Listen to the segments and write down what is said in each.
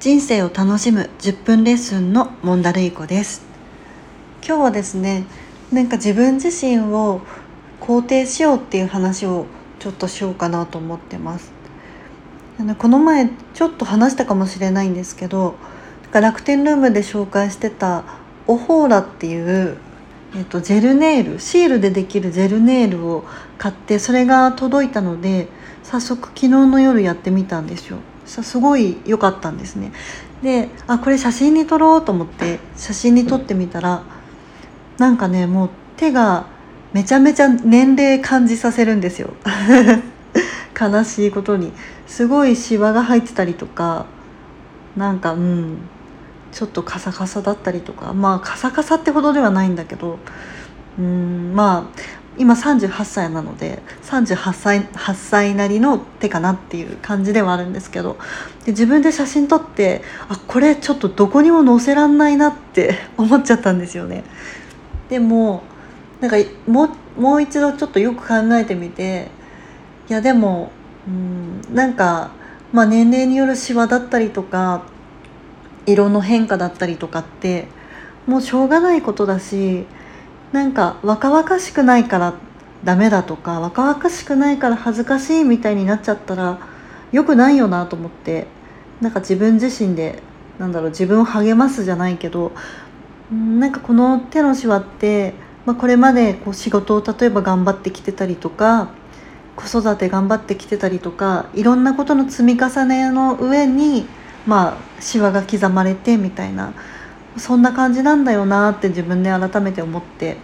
人生を楽しむ10分レッスンのモンダルイコです。今日はですねなんか自分自身を肯定しようっていう話をちょっとしようかなと思ってます。あのこの前ちょっと話したかもしれないんですけど楽天ルームで紹介してたオホーラっていうえっと、ジェルネイルシールでできるジェルネイルを買ってそれが届いたので早速昨日の夜やってみたんですよ。すごい良かったんですね。であこれ写真に撮ろうと思って写真に撮ってみたらなんかねもう手がめちゃめちゃ年齢感じさせるんですよ。悲しいことに。すごいシワが入ってたりとかなんかうんちょっとカサカサだったりとか。まあカサカサってほどではないんだけどうんまあ今38歳なので38歳 ,8 歳なりの手かなっていう感じではあるんですけどで自分で写真撮ってあこれちょっとどこにも載せらんないなって 思っちゃったんですよね。でもなんかもうもう一度ちょっとよく考えてみていやでもうんなんか、まあ、年齢によるシワだったりとか色の変化だったりとかってもうしょうがないことだしなんか若々しくないからダメだとか若々しくないから恥ずかしいみたいになっちゃったら良くないよなと思ってなんか自分自身でなんだろう自分を励ますじゃないけどなんかこの手のシワって、まあ、これまでこう仕事を例えば頑張ってきてたりとか子育て頑張ってきてたりとかいろんなことの積み重ねの上にまあシワが刻まれてみたいなそんな感じなんだよなって自分で改めて思って。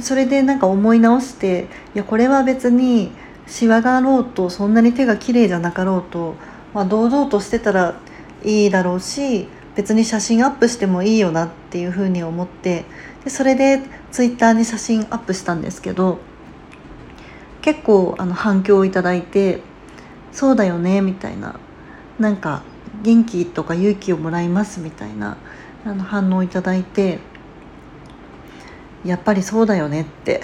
それでなんか思い直していやこれは別にシワがあろうとそんなに手が綺麗じゃなかろうと、まあ、堂々としてたらいいだろうし別に写真アップしてもいいよなっていうふうに思ってでそれでツイッターに写真アップしたんですけど結構あの反響をいただいて「そうだよね」みたいな。なんか元気とか勇気をもらいますみたいな。あの反応いただいてやっぱりそうだよねって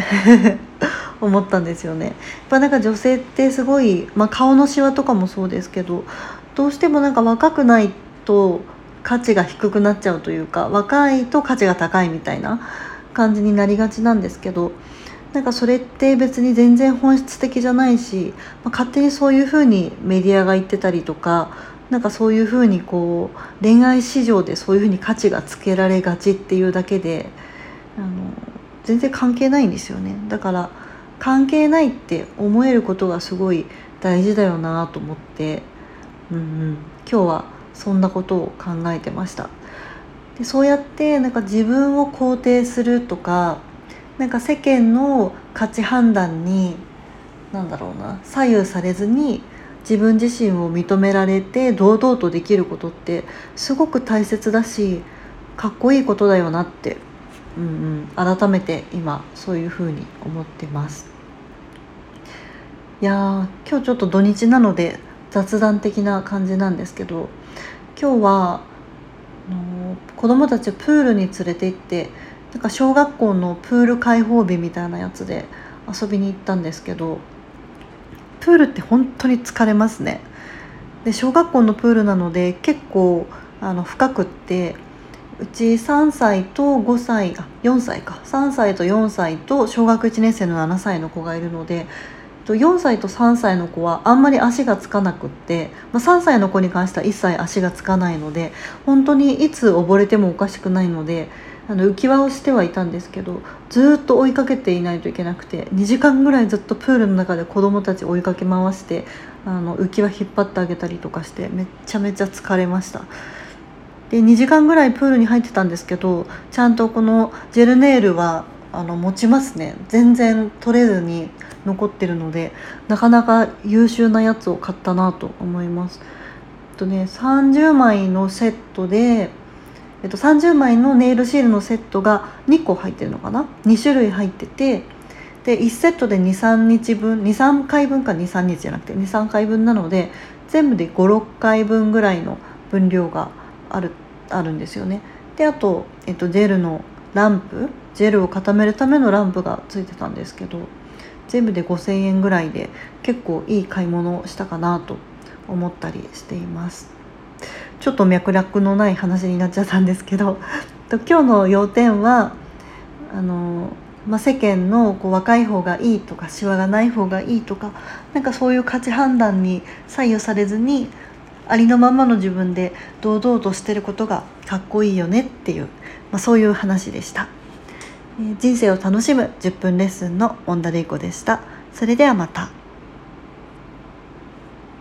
思ったんですよね。やっぱなんか女性ってすごい、まあ、顔のシワとかもそうですけどどうしてもなんか若くないと価値が低くなっちゃうというか若いと価値が高いみたいな感じになりがちなんですけどなんかそれって別に全然本質的じゃないし、まあ、勝手にそういうふうにメディアが言ってたりとかなんかそういうふうにこう恋愛市場でそういうふうに価値がつけられがちっていうだけであの全然関係ないんですよね。だから関係ないって思えることがすごい大事だよなと思って、うんうん、今日はそんなことを考えてました。でそうやってなんか自分を肯定するとかなんか世間の価値判断に何だろうな左右されずに自分自身を認められて堂々とできることってすごく大切だしかっこいいことだよなって、うんうん、改めて今そういうふうに思ってます。いや今日ちょっと土日なので雑談的な感じなんですけど今日はあの子供たちをプールに連れて行ってなんか小学校のプール開放日みたいなやつで遊びに行ったんですけどプールって本当に疲れますね。で小学校のプールなので結構あの深くってうち3歳と5歳あ4歳か。3歳と4歳と小学1年生の7歳の子がいるので4歳と3歳の子はあんまり足がつかなくって、まあ、3歳の子に関しては一切足がつかないので本当にいつ溺れてもおかしくないのであの浮き輪をしてはいたんですけどずっと追いかけていないといけなくて2時間ぐらいずっとプールの中で子供たち追いかけ回してあの浮き輪引っ張ってあげたりとかしてめっちゃめちゃ疲れました。で2時間ぐらいプールに入ってたんですけどちゃんとこのジェルネイルはあの持ちますね。全然取れずに残ってるのでなかなか優秀なやつを買ったなと思います。とね30枚のセットでえっと、30枚のネイルシールのセットが2個入ってるのかな？2種類入っててで1セットで23日分23回分か23日じゃなくて23回分なので全部で56回分ぐらいの分量があるあるんですよねであと、えっと、ジェルのランプジェルを固めるためのランプがついてたんですけど全部で5000円ぐらいで結構いい買い物をしたかなと思ったりしています。ちょっと脈絡のない話になっちゃったんですけど 今日の要点はあの、まあ、世間のこう若い方がいいとかシワがない方がいいとかなんかそういう価値判断に左右されずにありのままの自分で堂々としてることがかっこいいよねっていう、まあ、そういう話でした、人生を楽しむ10分レッスンのモンダレイコでしたそれではまた。